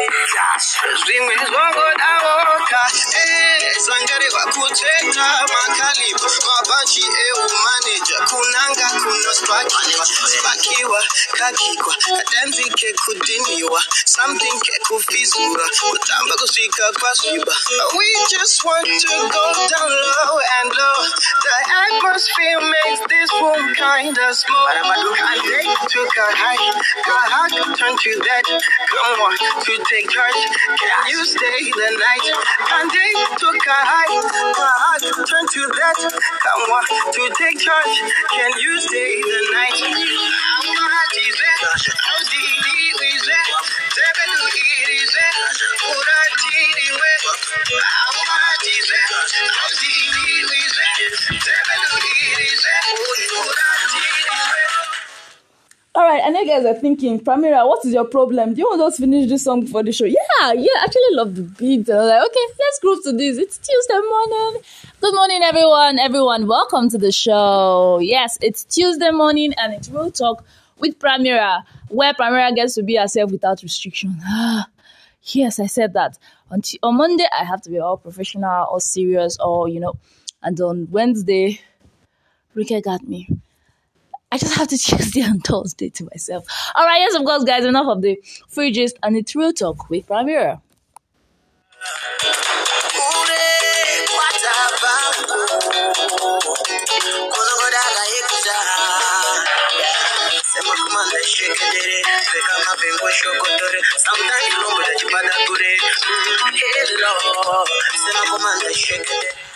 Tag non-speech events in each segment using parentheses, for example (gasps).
Eh, kusvika eh, kwasviba we just want to go down low and low. The atmosphere makes this room kinda small. They took a high the high turn to that. Come on to take charge can you stay the night and they took a high the high turn to that come on to take charge can you stay the night All right, know you guys are thinking, Pramira, what is your problem? Do you want us to finish this song before the show? Yeah, yeah, I actually love the beat. And I was like, okay, let's groove to this. It's Tuesday morning. Good morning, everyone. Everyone, welcome to the show. Yes, it's Tuesday morning and it's Real Talk with Pramira, where Pramira gets to be herself without restriction. (gasps) yes, I said that. On, t- on Monday, I have to be all professional or serious or, you know, and on Wednesday, Rika got me. I just have to (laughs) Tuesday and Thursday to myself. All right, yes, of course, guys, enough of the free gist and it's real talk with Pramira. All right, all right, yes, guys,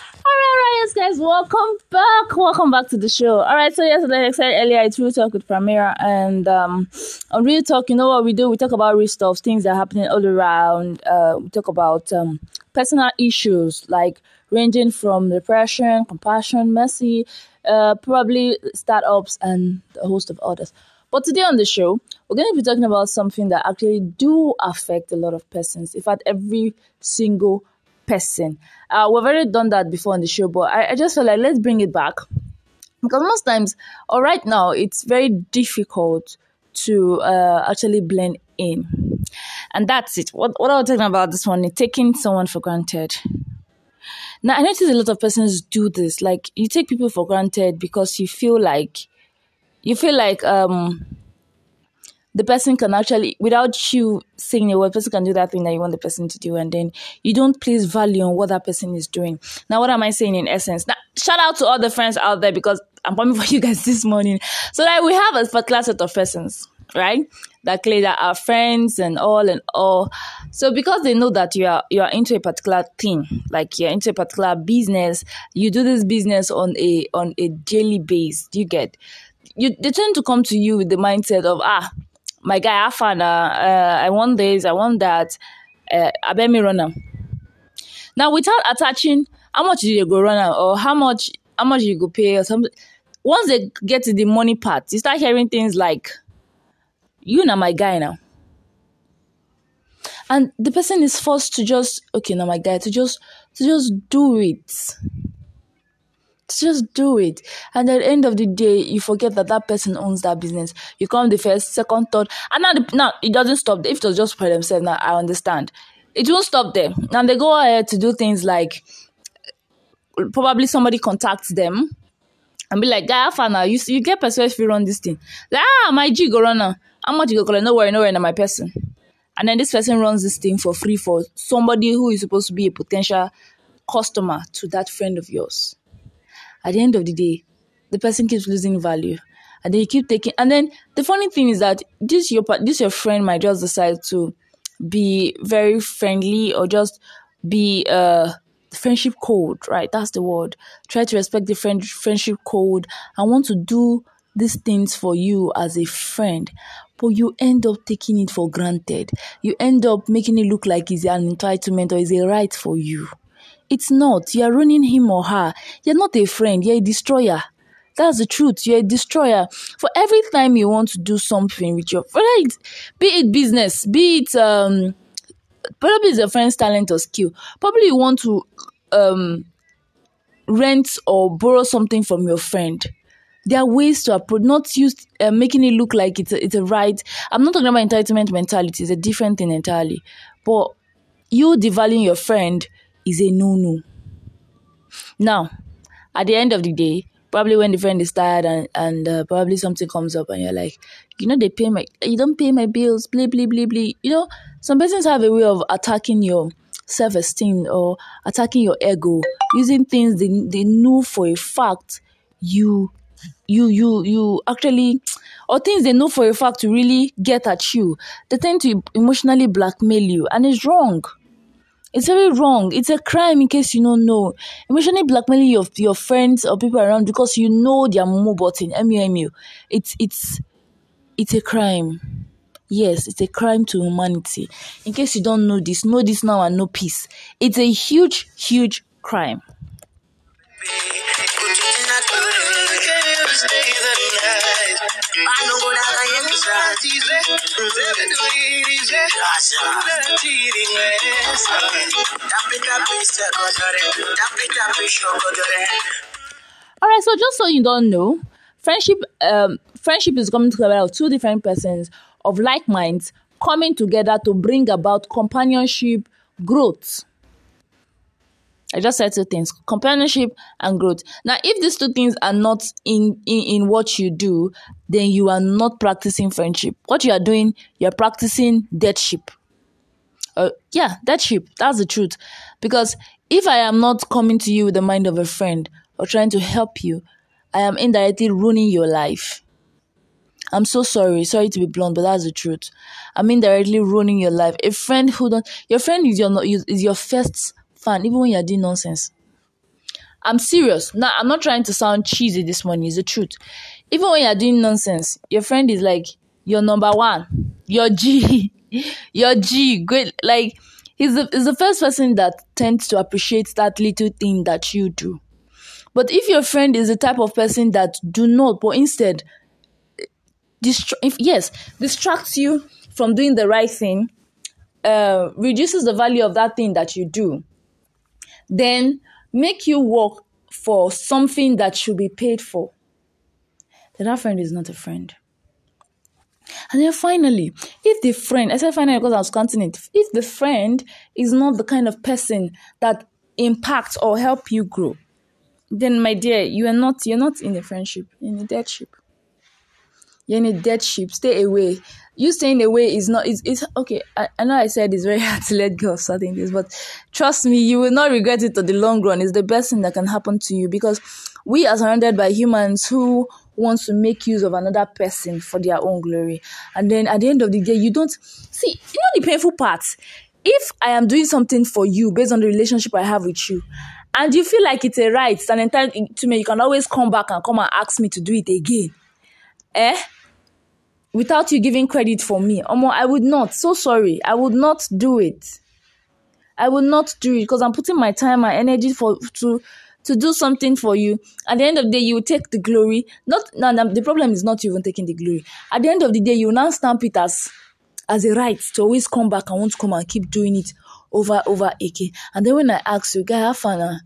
welcome back. Welcome back to the show. All right, so yes, like I said earlier, it's Real Talk with Pramira, and um, on Real Talk, you know what we do? We talk about real stuff, things that are happening all around. Uh, we talk about um, personal issues like ranging from depression, compassion, mercy, uh, probably startups, and a host of others. But today on the show, we're going to be talking about something that actually do affect a lot of persons. In fact, every single person. Uh, we've already done that before on the show, but I, I just feel like let's bring it back because most times, or right now, it's very difficult to uh, actually blend in, and that's it. What what I was talking about this morning, taking someone for granted. Now I notice a lot of persons do this. Like you take people for granted because you feel like you feel like um the person can actually, without you saying a word, person can do that thing that you want the person to do, and then you don't place value on what that person is doing. Now, what am I saying in essence? Now, shout out to all the friends out there because I'm coming (laughs) for you guys this morning. So that we have a particular set of persons, right? That claim that are friends and all and all. So because they know that you are you are into a particular thing, like you're into a particular business, you do this business on a on a daily base. You get you they tend to come to you with the mindset of ah my guy Afana, uh, I want this, I want that. Uh, I bet me. Now without attaching how much you go run am or how much how much you go pay or something. Once they get to the money part, you start hearing things like, "You know my guy now," and the person is forced to just okay, now my guy to just to just do it just do it. And at the end of the day, you forget that that person owns that business. You come the first, second, third, and now, the, now it doesn't stop. If it was just for themselves, now I understand. It won't stop there. Now they go ahead to do things like probably somebody contacts them and be like, "Guy, now you you get persuaded if you run this thing." Like, ah, my G go run. How much you go? No worry, no worry, my person. And then this person runs this thing for free for somebody who is supposed to be a potential customer to that friend of yours at the end of the day, the person keeps losing value. And then you keep taking, and then the funny thing is that this your this your friend might just decide to be very friendly or just be uh friendship code, right? That's the word. Try to respect the friend friendship code I want to do these things for you as a friend, but you end up taking it for granted. You end up making it look like it's an entitlement or is a right for you. It's not. You're ruining him or her. You're not a friend. You're a destroyer. That's the truth. You're a destroyer. For every time you want to do something with your friend, be it business, be it um, probably it's a friend's talent or skill. Probably you want to um rent or borrow something from your friend. there are ways to approach, not use uh, making it look like it's a, it's a right. I'm not talking about entitlement mentality. It's a different thing entirely. But you devaluing your friend is a no no. Now, at the end of the day, probably when the friend is tired and and uh, probably something comes up and you're like, you know, they pay my, you don't pay my bills, blah blah blah blah. You know, some persons have a way of attacking your self esteem or attacking your ego using things they they know for a fact you you you you actually or things they know for a fact to really get at you they tend to emotionally blackmail you and it's wrong it's very wrong. It's a crime in case you don't know. Emotionally blackmailing your, your friends or people around because you know their momo button mu it's it's it's a crime. Yes it's a crime to humanity. In case you don't know this know this now and know peace. It's a huge huge crime all right so just so you don't know friendship um friendship is coming together of two different persons of like minds coming together to bring about companionship growth I just said two things companionship and growth. Now, if these two things are not in, in, in what you do, then you are not practicing friendship. What you are doing, you're practicing deadship. Uh, yeah, deadship. That's the truth. Because if I am not coming to you with the mind of a friend or trying to help you, I am indirectly ruining your life. I'm so sorry. Sorry to be blunt, but that's the truth. I'm indirectly ruining your life. A friend who don't, your friend is your is your first even when you're doing nonsense. I'm serious. Now, I'm not trying to sound cheesy this morning, it's the truth. Even when you're doing nonsense, your friend is like your number one, your G, (laughs) your G. Great, like he's the, he's the first person that tends to appreciate that little thing that you do. But if your friend is the type of person that do not, but instead, distra- if, yes, distracts you from doing the right thing, uh, reduces the value of that thing that you do, then make you work for something that should be paid for, then that friend is not a friend. And then finally, if the friend, I said finally because I was counting it, if the friend is not the kind of person that impacts or help you grow, then my dear, you are not you're not in a friendship, in a dead You're in a dead ship. Stay away. You staying away is not it's, it's okay I, I know i said it's very (laughs) hard to let go of certain things but trust me you will not regret it in the long run. It's the best thing that can happen to you because we are surrounded by humans who want to make use of another person for their own glory. And then at the end of the day you don't see you know the painful part? If i am doing something for you based on the relationship i have with you and you feel like it's a right it's an entitlement to me you can always come back and come and ask me to do it again eh without you giving credit for me. Omo, I would not. So sorry. I would not do it. I will not do it because I'm putting my time, my energy for to to do something for you. At the end of the day, you will take the glory. Not now. The problem is not even taking the glory. At the end of the day, you now stamp it as as a right to always come back and want to come and keep doing it over over again. And then when I ask you, guy, have fun, uh,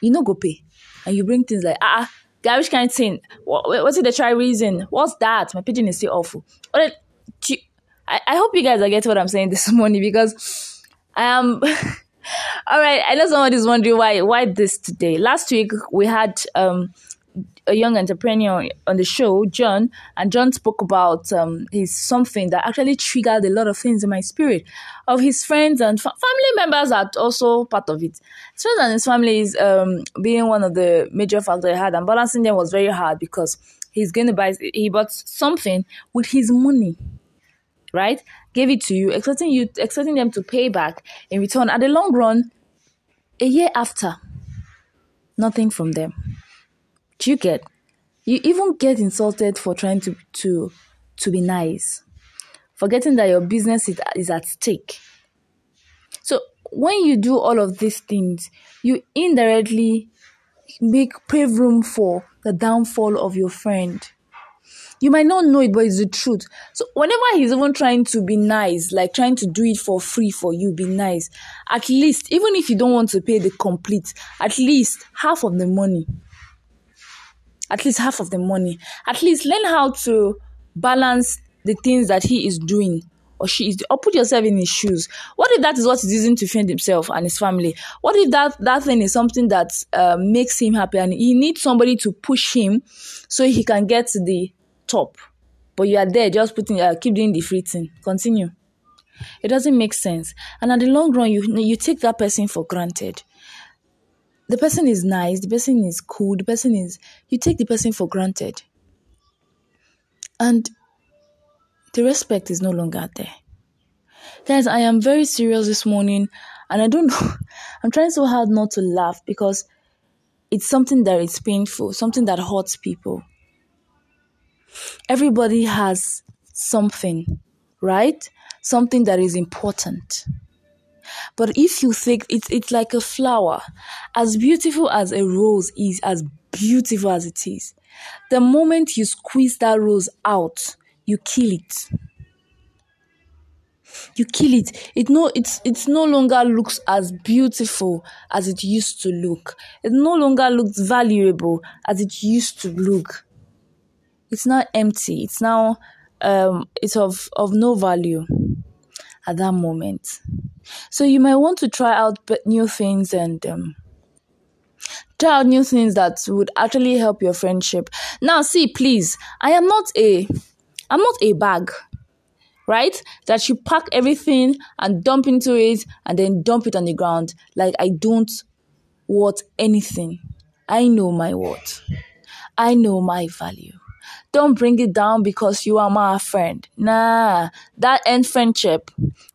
you know, go pay, and you bring things like ah. Garish kind of thing. What, what's it the try reason? What's that? My pidgin is still awful. I, I hope you guys are getting what I'm saying this (laughs) morning because I am. (laughs) All right, I know somebody's wondering why why this today. Last week we had um a young entrepreneur on the show, John, and John spoke about um, his something that actually triggered a lot of things in my spirit of his friends and fa- family members are also part of it. His friends and his families um, being one of the major factors I had, and balancing them was very hard because he's going to buy, he bought something with his money, right? Gave it to you, expecting you, expecting them to pay back in return. At the long run, a year after, nothing from them do you get? You even get insulted for trying to to to be nice, forgetting that your business is, is at stake. So when you do all of these things, you indirectly make pave room for the downfall of your friend. You might not know it, but it's the truth. So whenever he's even trying to be nice, like trying to do it for free for you, be nice. At least, even if you don't want to pay the complete, at least half of the money at least half of the money. At least learn how to balance the things that he is doing or she is or put yourself in his shoes. What if that is what he's using to feed himself and his family? What if that that thing is something that uh, makes him happy and he needs somebody to push him so he can get to the top? But you are there just putting uh, keep doing the free thing. Continue. It doesn't make sense. And at the long run you you take that person for granted the person is nice the person is cool the person is you take the person for granted and the respect is no longer there. Guys, I am very serious this morning and I don't (laughs) know. I'm trying so hard not to laugh because it's something that is painful, something that hurts people. Everybody has something, right? Something that is important. But if you think it's it's like a flower, as beautiful as a rose is, as beautiful as it is, the moment you squeeze that rose out, you kill it. You kill it. It no it's it's no longer looks as beautiful as it used to look. It no longer looks valuable as it used to look. It's now empty. It's now um it's of of no value at that moment so you might want to try out new things and um try out new things that would actually help your friendship now see please i am not a I'm not a bag, right? That you pack everything and dump into it and then dump it on the ground. Like I don't want anything. I know my worth. I know my value. Don't bring it down because you are my friend. Nah, that end friendship,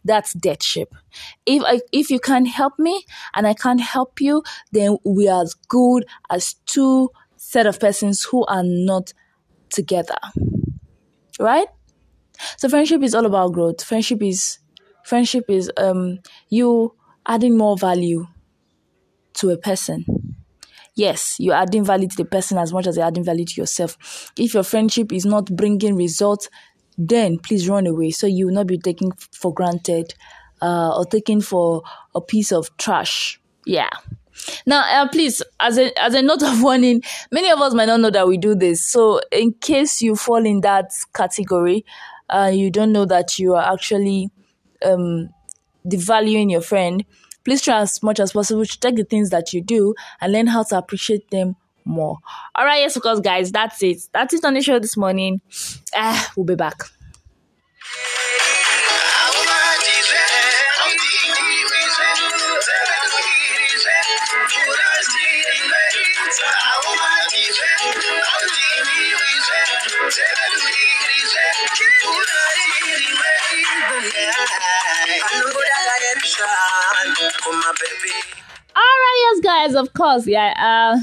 that's dead ship. If I, if you can't help me and I can't help you, then we are as good as two set of persons who are not together right? So friendship is all about growth. Friendship is friendship is um you adding more value to a person. Yes, you're adding value to the person as much as you're adding value to yourself. If your friendship is not bringing results, then please run away so you will not be taken for granted uh, or taken for a piece of trash. Yeah. Now, uh, please, as a as a note of (laughs) warning, many of us might not know that we do this. So, in case you fall in that category, uh, you don't know that you are actually um, devaluing your friend. Please try as much as possible to take the things that you do and learn how to appreciate them more. All right, yes, of course, guys, that's it. That's it on the show this morning. Ah, we'll be back. Alright, yes, guys, of course, yeah. Uh,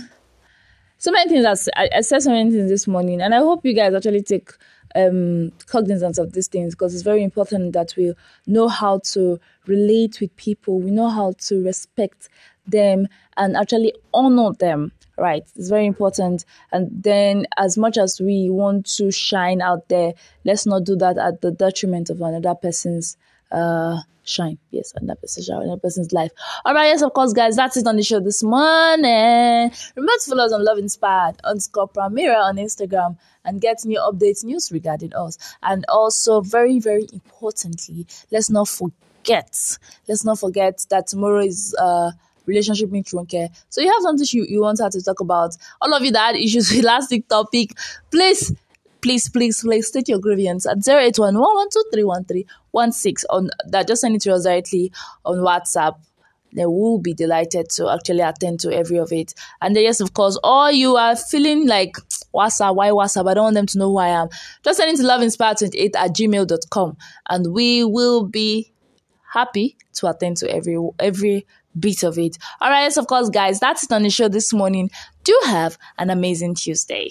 so many things. I, I said so many things this morning, and I hope you guys actually take um, cognizance of these things because it's very important that we know how to relate with people, we know how to respect them, and actually honor them right it's very important and then as much as we want to shine out there let's not do that at the detriment of another person's uh shine yes another person's shine another person's life all right yes of course guys that's it on the show this morning remember to follow us on love inspired underscore Pramira on instagram and get new updates news regarding us and also very very importantly let's not forget let's not forget that tomorrow is uh relationship with Ronke. So you have something you, you want her to talk about. All of you that issues (laughs) with last week topic, please, please, please, please state your grievance at 081 on that. Just send it to us directly on WhatsApp. They will be delighted to actually attend to every of it. And then, yes, of course, all you are feeling like WhatsApp, why WhatsApp? I don't want them to know who I am. Just send it to loveinspire28 at gmail.com and we will be happy to attend to every every bit of it. All right, yes, of course, guys, that's it on the show this morning. Do have an amazing Tuesday.